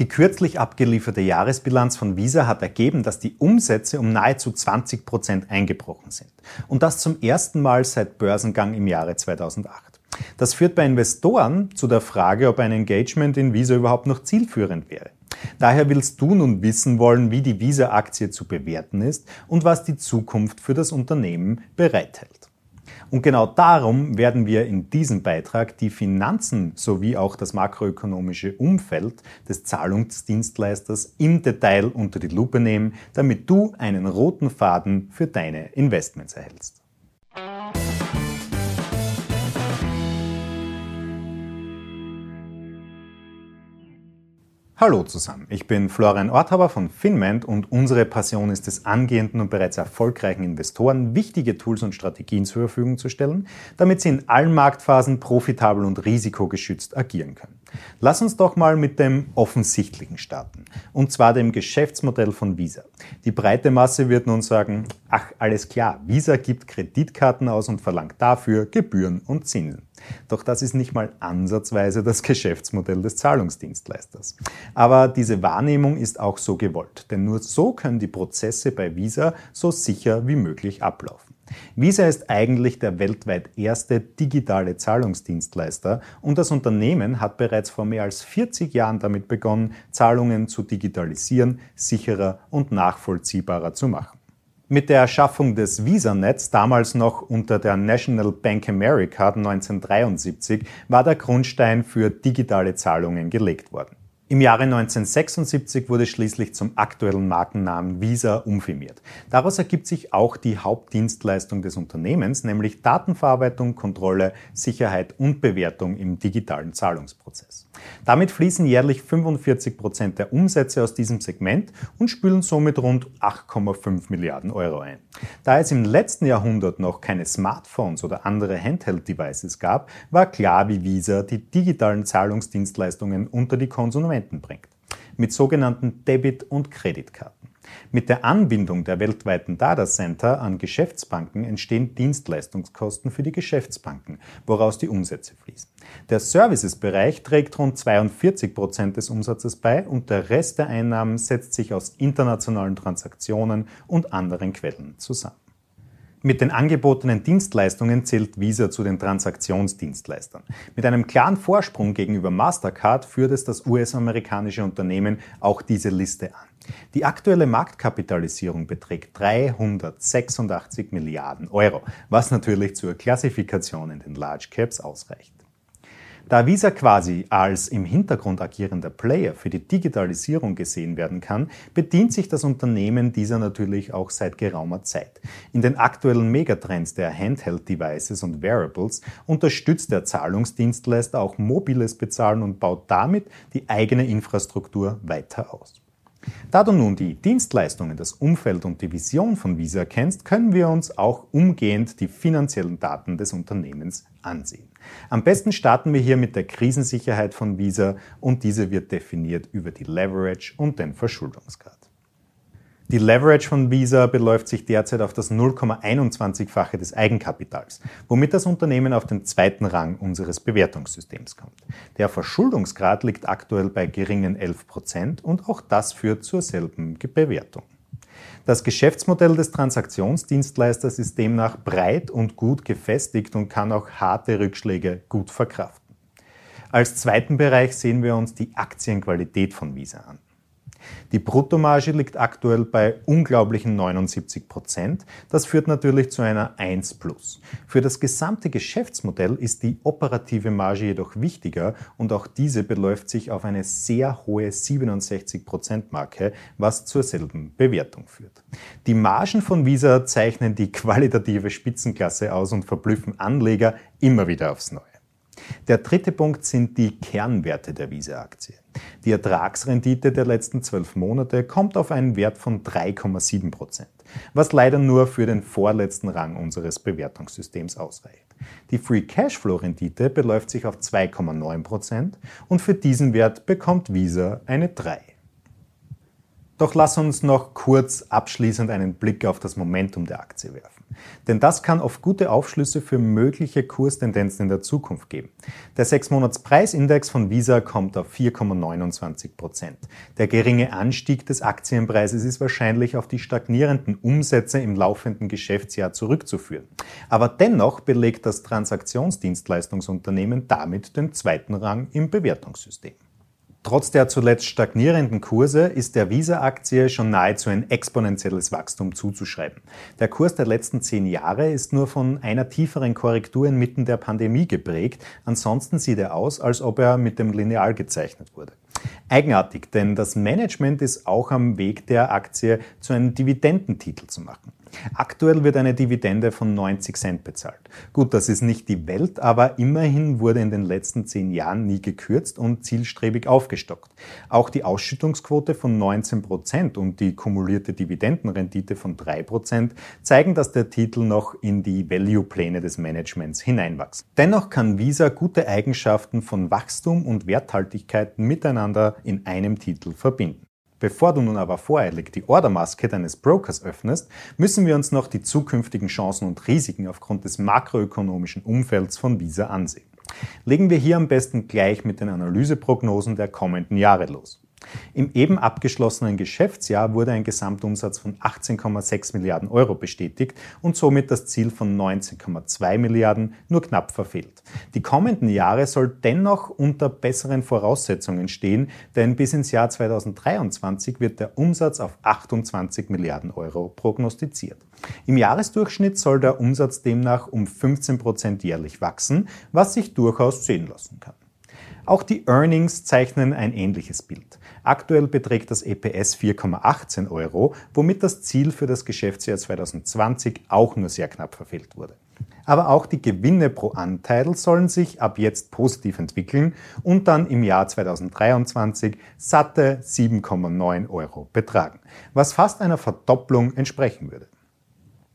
Die kürzlich abgelieferte Jahresbilanz von Visa hat ergeben, dass die Umsätze um nahezu 20 Prozent eingebrochen sind. Und das zum ersten Mal seit Börsengang im Jahre 2008. Das führt bei Investoren zu der Frage, ob ein Engagement in Visa überhaupt noch zielführend wäre. Daher willst du nun wissen wollen, wie die Visa-Aktie zu bewerten ist und was die Zukunft für das Unternehmen bereithält. Und genau darum werden wir in diesem Beitrag die Finanzen sowie auch das makroökonomische Umfeld des Zahlungsdienstleisters im Detail unter die Lupe nehmen, damit du einen roten Faden für deine Investments erhältst. Hallo zusammen, ich bin Florian Orthaber von Finment und unsere Passion ist es, angehenden und bereits erfolgreichen Investoren wichtige Tools und Strategien zur Verfügung zu stellen, damit sie in allen Marktphasen profitabel und risikogeschützt agieren können. Lass uns doch mal mit dem Offensichtlichen starten, und zwar dem Geschäftsmodell von Visa. Die breite Masse wird nun sagen, ach alles klar, Visa gibt Kreditkarten aus und verlangt dafür Gebühren und Zinsen. Doch das ist nicht mal ansatzweise das Geschäftsmodell des Zahlungsdienstleisters. Aber diese Wahrnehmung ist auch so gewollt, denn nur so können die Prozesse bei Visa so sicher wie möglich ablaufen. Visa ist eigentlich der weltweit erste digitale Zahlungsdienstleister und das Unternehmen hat bereits vor mehr als 40 Jahren damit begonnen, Zahlungen zu digitalisieren, sicherer und nachvollziehbarer zu machen. Mit der Erschaffung des Visa-Netz, damals noch unter der National Bank America 1973, war der Grundstein für digitale Zahlungen gelegt worden. Im Jahre 1976 wurde schließlich zum aktuellen Markennamen Visa umfirmiert. Daraus ergibt sich auch die Hauptdienstleistung des Unternehmens, nämlich Datenverarbeitung, Kontrolle, Sicherheit und Bewertung im digitalen Zahlungsprozess. Damit fließen jährlich 45 Prozent der Umsätze aus diesem Segment und spülen somit rund 8,5 Milliarden Euro ein. Da es im letzten Jahrhundert noch keine Smartphones oder andere Handheld-Devices gab, war klar, wie Visa die digitalen Zahlungsdienstleistungen unter die Konsumenten Konsumenten bringt, mit sogenannten Debit- und Kreditkarten. Mit der Anbindung der weltweiten Data Center an Geschäftsbanken entstehen Dienstleistungskosten für die Geschäftsbanken, woraus die Umsätze fließen. Der Services-Bereich trägt rund 42 Prozent des Umsatzes bei und der Rest der Einnahmen setzt sich aus internationalen Transaktionen und anderen Quellen zusammen. Mit den angebotenen Dienstleistungen zählt Visa zu den Transaktionsdienstleistern. Mit einem klaren Vorsprung gegenüber Mastercard führt es das US-amerikanische Unternehmen auch diese Liste an. Die aktuelle Marktkapitalisierung beträgt 386 Milliarden Euro, was natürlich zur Klassifikation in den Large Caps ausreicht. Da Visa quasi als im Hintergrund agierender Player für die Digitalisierung gesehen werden kann, bedient sich das Unternehmen dieser natürlich auch seit geraumer Zeit. In den aktuellen Megatrends der Handheld-Devices und Wearables unterstützt der Zahlungsdienstleister auch mobiles Bezahlen und baut damit die eigene Infrastruktur weiter aus. Da du nun die Dienstleistungen, das Umfeld und die Vision von Visa kennst, können wir uns auch umgehend die finanziellen Daten des Unternehmens ansehen. Am besten starten wir hier mit der Krisensicherheit von Visa und diese wird definiert über die Leverage und den Verschuldungsgrad. Die Leverage von Visa beläuft sich derzeit auf das 0,21-fache des Eigenkapitals, womit das Unternehmen auf den zweiten Rang unseres Bewertungssystems kommt. Der Verschuldungsgrad liegt aktuell bei geringen 11 Prozent und auch das führt zur selben Bewertung. Das Geschäftsmodell des Transaktionsdienstleisters ist demnach breit und gut gefestigt und kann auch harte Rückschläge gut verkraften. Als zweiten Bereich sehen wir uns die Aktienqualität von Visa an. Die Bruttomarge liegt aktuell bei unglaublichen 79 Prozent. Das führt natürlich zu einer 1 plus. Für das gesamte Geschäftsmodell ist die operative Marge jedoch wichtiger und auch diese beläuft sich auf eine sehr hohe 67 Prozent Marke, was zur selben Bewertung führt. Die Margen von Visa zeichnen die qualitative Spitzenklasse aus und verblüffen Anleger immer wieder aufs Neue. Der dritte Punkt sind die Kernwerte der Visa-Aktie. Die Ertragsrendite der letzten zwölf Monate kommt auf einen Wert von 3,7 Prozent, was leider nur für den vorletzten Rang unseres Bewertungssystems ausreicht. Die Free Cashflow-Rendite beläuft sich auf 2,9 Prozent und für diesen Wert bekommt Visa eine 3. Doch lass uns noch kurz abschließend einen Blick auf das Momentum der Aktie werfen. Denn das kann oft gute Aufschlüsse für mögliche Kurstendenzen in der Zukunft geben. Der 6-Monats-Preisindex von Visa kommt auf 4,29 Prozent. Der geringe Anstieg des Aktienpreises ist wahrscheinlich auf die stagnierenden Umsätze im laufenden Geschäftsjahr zurückzuführen. Aber dennoch belegt das Transaktionsdienstleistungsunternehmen damit den zweiten Rang im Bewertungssystem. Trotz der zuletzt stagnierenden Kurse ist der Visa-Aktie schon nahezu ein exponentielles Wachstum zuzuschreiben. Der Kurs der letzten zehn Jahre ist nur von einer tieferen Korrektur inmitten der Pandemie geprägt. Ansonsten sieht er aus, als ob er mit dem Lineal gezeichnet wurde. Eigenartig, denn das Management ist auch am Weg der Aktie zu einem Dividendentitel zu machen. Aktuell wird eine Dividende von 90 Cent bezahlt. Gut, das ist nicht die Welt, aber immerhin wurde in den letzten zehn Jahren nie gekürzt und zielstrebig aufgestockt. Auch die Ausschüttungsquote von 19 Prozent und die kumulierte Dividendenrendite von 3 Prozent zeigen, dass der Titel noch in die Value-Pläne des Managements hineinwächst. Dennoch kann Visa gute Eigenschaften von Wachstum und Werthaltigkeit miteinander in einem Titel verbinden. Bevor du nun aber voreilig die Ordermaske deines Brokers öffnest, müssen wir uns noch die zukünftigen Chancen und Risiken aufgrund des makroökonomischen Umfelds von Visa ansehen. Legen wir hier am besten gleich mit den Analyseprognosen der kommenden Jahre los. Im eben abgeschlossenen Geschäftsjahr wurde ein Gesamtumsatz von 18,6 Milliarden Euro bestätigt und somit das Ziel von 19,2 Milliarden nur knapp verfehlt. Die kommenden Jahre soll dennoch unter besseren Voraussetzungen stehen, denn bis ins Jahr 2023 wird der Umsatz auf 28 Milliarden Euro prognostiziert. Im Jahresdurchschnitt soll der Umsatz demnach um 15 Prozent jährlich wachsen, was sich durchaus sehen lassen kann. Auch die Earnings zeichnen ein ähnliches Bild. Aktuell beträgt das EPS 4,18 Euro, womit das Ziel für das Geschäftsjahr 2020 auch nur sehr knapp verfehlt wurde. Aber auch die Gewinne pro Anteil sollen sich ab jetzt positiv entwickeln und dann im Jahr 2023 satte 7,9 Euro betragen, was fast einer Verdopplung entsprechen würde.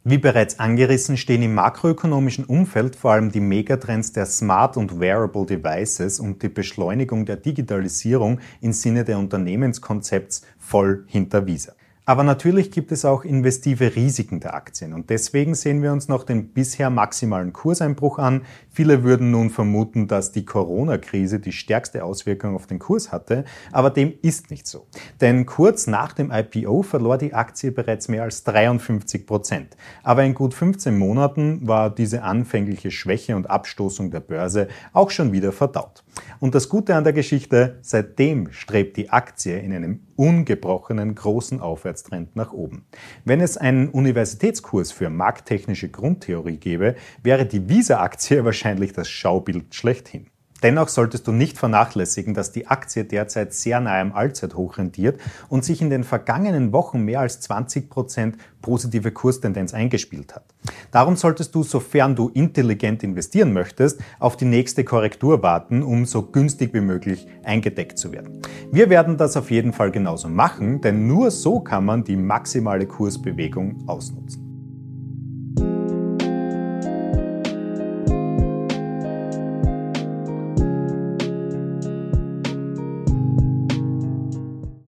Wie bereits angerissen stehen im makroökonomischen Umfeld vor allem die Megatrends der Smart und Wearable Devices und die Beschleunigung der Digitalisierung im Sinne der Unternehmenskonzepts voll hinter Visa. Aber natürlich gibt es auch investive Risiken der Aktien und deswegen sehen wir uns noch den bisher maximalen Kurseinbruch an. Viele würden nun vermuten, dass die Corona-Krise die stärkste Auswirkung auf den Kurs hatte, aber dem ist nicht so. Denn kurz nach dem IPO verlor die Aktie bereits mehr als 53 Prozent. Aber in gut 15 Monaten war diese anfängliche Schwäche und Abstoßung der Börse auch schon wieder verdaut. Und das Gute an der Geschichte, seitdem strebt die Aktie in einem ungebrochenen großen Aufwärtstrend nach oben. Wenn es einen Universitätskurs für markttechnische Grundtheorie gäbe, wäre die Visa-Aktie wahrscheinlich das Schaubild schlechthin. Dennoch solltest du nicht vernachlässigen, dass die Aktie derzeit sehr nahe am Allzeithoch rentiert und sich in den vergangenen Wochen mehr als 20 Prozent positive Kurstendenz eingespielt hat. Darum solltest du, sofern du intelligent investieren möchtest, auf die nächste Korrektur warten, um so günstig wie möglich eingedeckt zu werden. Wir werden das auf jeden Fall genauso machen, denn nur so kann man die maximale Kursbewegung ausnutzen.